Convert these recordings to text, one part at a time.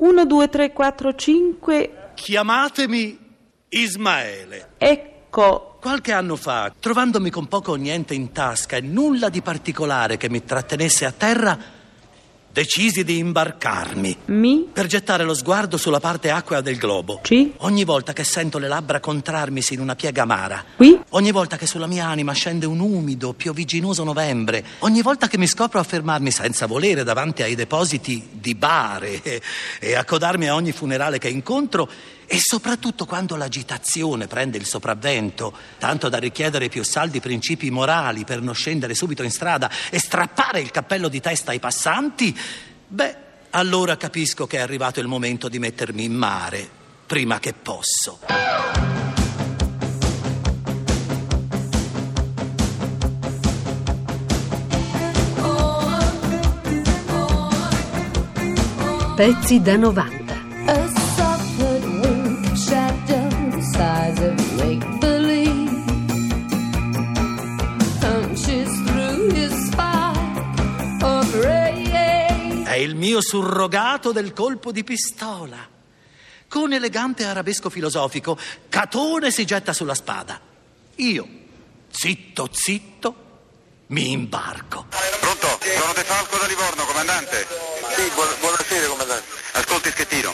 1, 2, 3, 4, 5. Chiamatemi Ismaele. Ecco. Qualche anno fa, trovandomi con poco o niente in tasca e nulla di particolare che mi trattenesse a terra, decisi di imbarcarmi Mi. per gettare lo sguardo sulla parte acquea del globo. Ci. Ogni volta che sento le labbra contrarmisi in una piega amara, Qui. ogni volta che sulla mia anima scende un umido, piovigginoso novembre, ogni volta che mi scopro a fermarmi senza volere davanti ai depositi di bare e, e accodarmi a ogni funerale che incontro, e soprattutto quando l'agitazione prende il sopravvento, tanto da richiedere più saldi principi morali per non scendere subito in strada e strappare il cappello di testa ai passanti, beh, allora capisco che è arrivato il momento di mettermi in mare prima che posso. Pezzi da 90. Il mio surrogato del colpo di pistola. Con elegante arabesco filosofico, Catone si getta sulla spada. Io, zitto zitto, mi imbarco. Pronto? Sono De Falco da Livorno, comandante. Sì, buonasera, comandante. Ascolti, Schettino.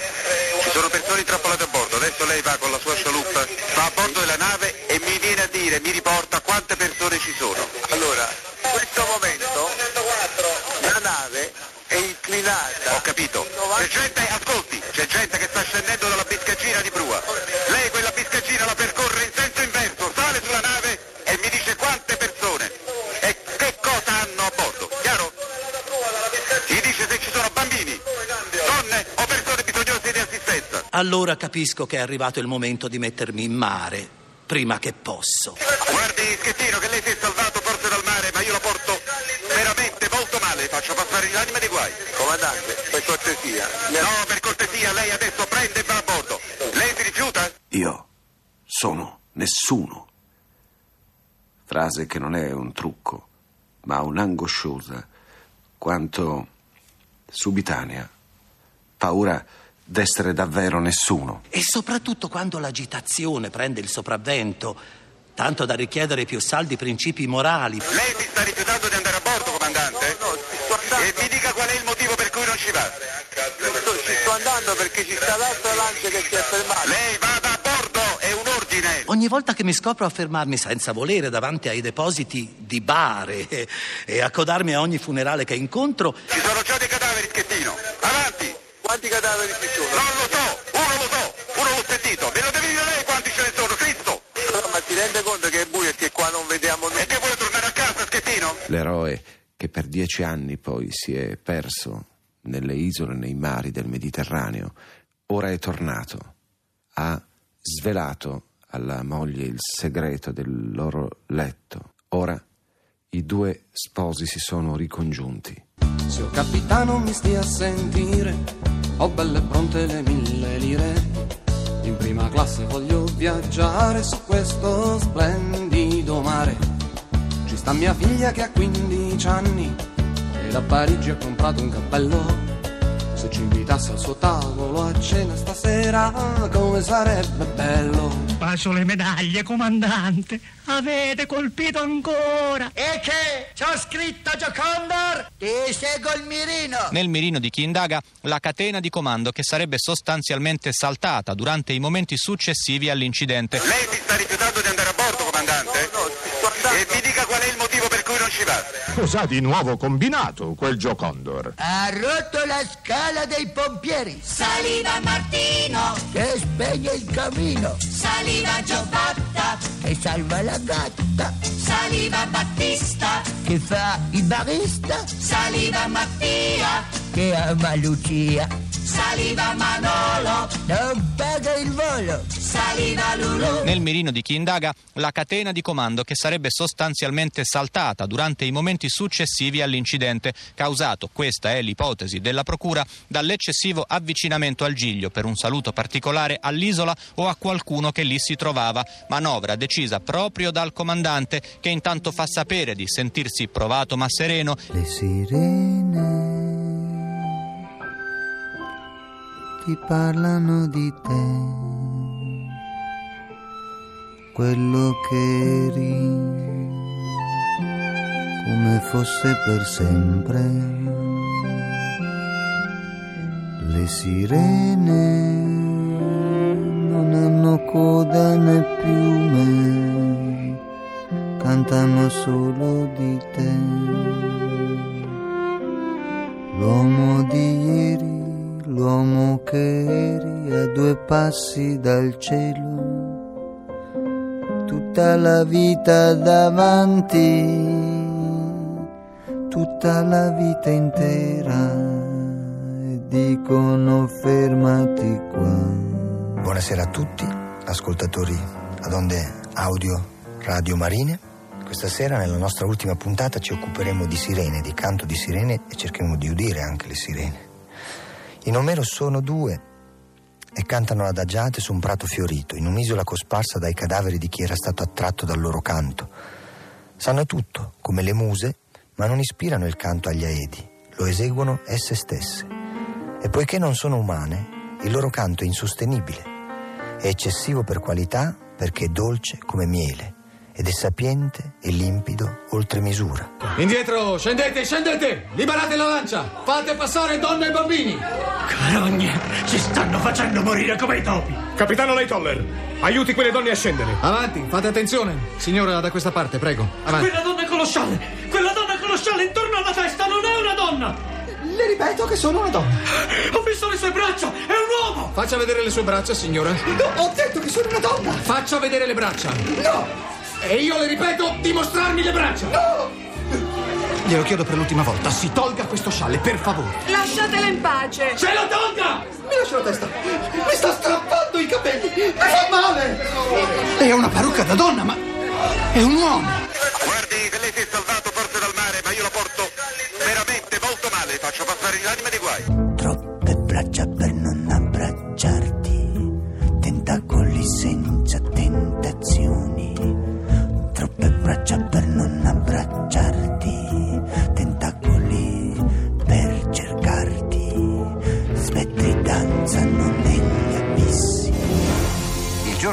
Ci sono persone intrappolate a bordo. Adesso lei va con la sua scialuppa, va a bordo della nave e mi viene a dire, mi riporta quante persone ci sono. Allora, C'è gente, ascolti, c'è gente che sta scendendo dalla biscaggina di prua. Lei quella biscaggina la percorre in senso inverso, sale sulla nave e mi dice quante persone e che cosa hanno a bordo. Chiaro? Mi dice se ci sono bambini, donne o persone bisognose di assistenza. Allora capisco che è arrivato il momento di mettermi in mare prima che posso. Guardi, Schettino, che lei si è salvato forse dal mare, ma io la porto faccio passare l'anima di guai. Comandante, per cortesia. No, per cortesia, lei adesso prende e va a bordo. Lei si rifiuta? Io sono nessuno. Frase che non è un trucco, ma un'angosciosa, quanto subitanea, paura d'essere davvero nessuno. E soprattutto quando l'agitazione prende il sopravvento, tanto da richiedere più saldi principi morali. Lei si sta rifiutando di andare a E mi dica qual è il motivo per cui non ci va. Ci sto andando perché ci sta l'altra lancia che si è fermata. Lei vada a bordo, è un ordine. Ogni volta che mi scopro a fermarmi senza volere davanti ai depositi di bare e, e accodarmi a ogni funerale che incontro, Ci sono già dei cadaveri, Schettino. Avanti. Quanti cadaveri ci sono? Non lo so, uno lo so, uno l'ho sentito. Me lo devi dire lei quanti ce ne sono, Cristo. ma ti rende conto che è buio e che qua non vediamo nulla? E che vuole tornare a casa, Schettino? L'eroe che per dieci anni poi si è perso nelle isole nei mari del Mediterraneo, ora è tornato. Ha svelato alla moglie il segreto del loro letto. Ora i due sposi si sono ricongiunti. Signor capitano mi stia a sentire, ho belle pronte le mille lire. In prima classe voglio viaggiare su questo splendido mare. Ci sta mia figlia che ha 15 anni e da Parigi ha comprato un cappello. Se ci invitasse al suo tavolo a cena stasera, come sarebbe bello. Bacio le medaglie, comandante. Avete colpito ancora. E che? C'ho scritto Giocondor? Ti seguo il mirino. Nel mirino di chi indaga la catena di comando che sarebbe sostanzialmente saltata durante i momenti successivi all'incidente. Lei si sta rifiutando di andare a bordo, comandante? No, andando. E mi dica qual è il motivo per cui non ci va. Cos'ha di nuovo combinato quel Gio Condor? Ha rotto la scala dei pompieri. Saliva Martino, Che spegne il camino. saliva Giovatta, Che salva la gatta. saliva Battista, Che fa il barista. saliva Mattia, Che ama Lucia. Saliva Manolo, Non paga il volo. saliva Lulu. Nel mirino di chi indaga la catena di comando che sarebbe sostanzialmente saltata durante i momenti successivi all'incidente, causato, questa è l'ipotesi della Procura, dall'eccessivo avvicinamento al giglio per un saluto particolare all'isola o a qualcuno che lì si trovava, manovra decisa proprio dal comandante che intanto fa sapere di sentirsi provato ma sereno Le sirene ti parlano di te, quello che eri, come fosse per sempre. Le sirene non hanno coda né piume, cantano solo di te. L'uomo di ieri, l'uomo che eri a due passi dal cielo, tutta la vita davanti, tutta la vita intera, e dicono fermati qua. Buonasera a tutti, ascoltatori ad onde audio Radio Marine. Questa sera nella nostra ultima puntata ci occuperemo di sirene, di canto di sirene e cercheremo di udire anche le sirene. In Omero sono due e cantano adagiate su un prato fiorito, in un'isola cosparsa dai cadaveri di chi era stato attratto dal loro canto. Sanno tutto, come le muse, ma non ispirano il canto agli aedi, lo eseguono esse stesse. E poiché non sono umane, il loro canto è insostenibile. È eccessivo per qualità perché è dolce come miele ed è sapiente e limpido oltre misura. Indietro, scendete, scendete! Liberate la lancia! Fate passare donne e bambini! Carogne, ci stanno facendo morire come i topi! Capitano Leitoller, aiuti quelle donne a scendere. Avanti, fate attenzione. Signora, da questa parte, prego. Avanti. Quella donna con lo scialle! Quella donna con lo scialle intorno alla testa non è una donna! Le ripeto che sono una donna. Ho visto le sue braccia! È un uomo! Faccia vedere le sue braccia, signora. No, ho detto che sono una donna! Faccia vedere le braccia. No! E io le ripeto, dimostrarmi le braccia! No! Glielo chiedo per l'ultima volta, si tolga questo scialle, per favore. Lasciatela in pace! Ce lo tolga! Mi lascia la testa! Mi sta strappando i capelli! Mi fa male! È una parrucca da donna, ma è un uomo! Guardi che lei si è salvato forse dal mare, ma io lo porto veramente molto male. Faccio passare l'anima di guai. Troppe braccia per non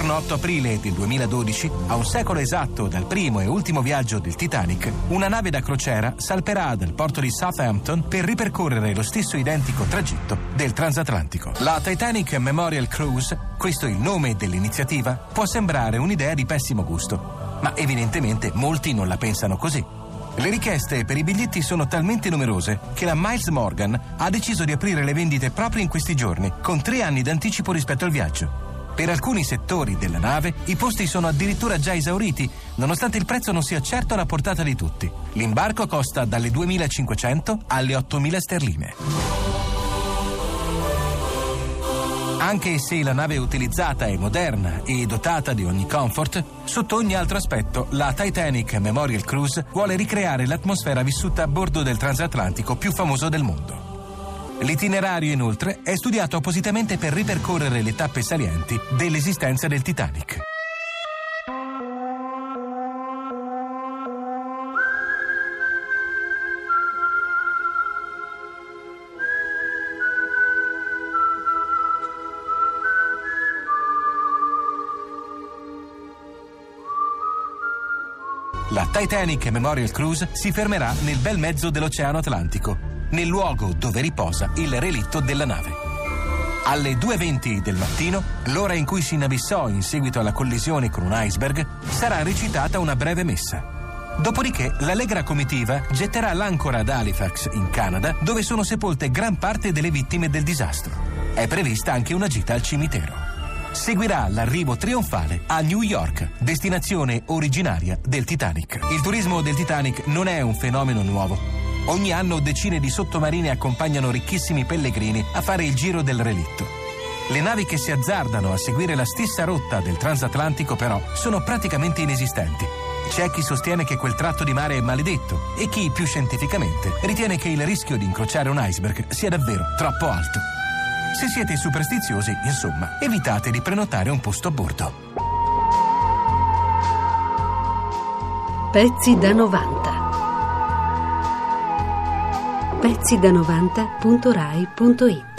giorno 8 aprile del 2012, a un secolo esatto dal primo e ultimo viaggio del Titanic, una nave da crociera salperà dal porto di Southampton per ripercorrere lo stesso identico tragitto del transatlantico. La Titanic Memorial Cruise, questo è il nome dell'iniziativa, può sembrare un'idea di pessimo gusto, ma evidentemente molti non la pensano così. Le richieste per i biglietti sono talmente numerose che la Miles Morgan ha deciso di aprire le vendite proprio in questi giorni, con tre anni d'anticipo rispetto al viaggio. Per alcuni settori della nave i posti sono addirittura già esauriti, nonostante il prezzo non sia certo alla portata di tutti. L'imbarco costa dalle 2.500 alle 8.000 sterline. Anche se la nave utilizzata è moderna e dotata di ogni comfort, sotto ogni altro aspetto la Titanic Memorial Cruise vuole ricreare l'atmosfera vissuta a bordo del transatlantico più famoso del mondo. L'itinerario, inoltre, è studiato appositamente per ripercorrere le tappe salienti dell'esistenza del Titanic. La Titanic Memorial Cruise si fermerà nel bel mezzo dell'Oceano Atlantico, nel luogo dove riposa il relitto della nave. Alle 2.20 del mattino, l'ora in cui si inabissò in seguito alla collisione con un iceberg, sarà recitata una breve messa. Dopodiché l'allegra comitiva getterà l'ancora ad Halifax, in Canada, dove sono sepolte gran parte delle vittime del disastro. È prevista anche una gita al cimitero. Seguirà l'arrivo trionfale a New York, destinazione originaria del Titanic. Il turismo del Titanic non è un fenomeno nuovo. Ogni anno decine di sottomarini accompagnano ricchissimi pellegrini a fare il giro del relitto. Le navi che si azzardano a seguire la stessa rotta del transatlantico però sono praticamente inesistenti. C'è chi sostiene che quel tratto di mare è maledetto e chi, più scientificamente, ritiene che il rischio di incrociare un iceberg sia davvero troppo alto. Se siete superstiziosi, insomma, evitate di prenotare un posto a bordo. Pezzi da 90. Pezzi da 90.rai.it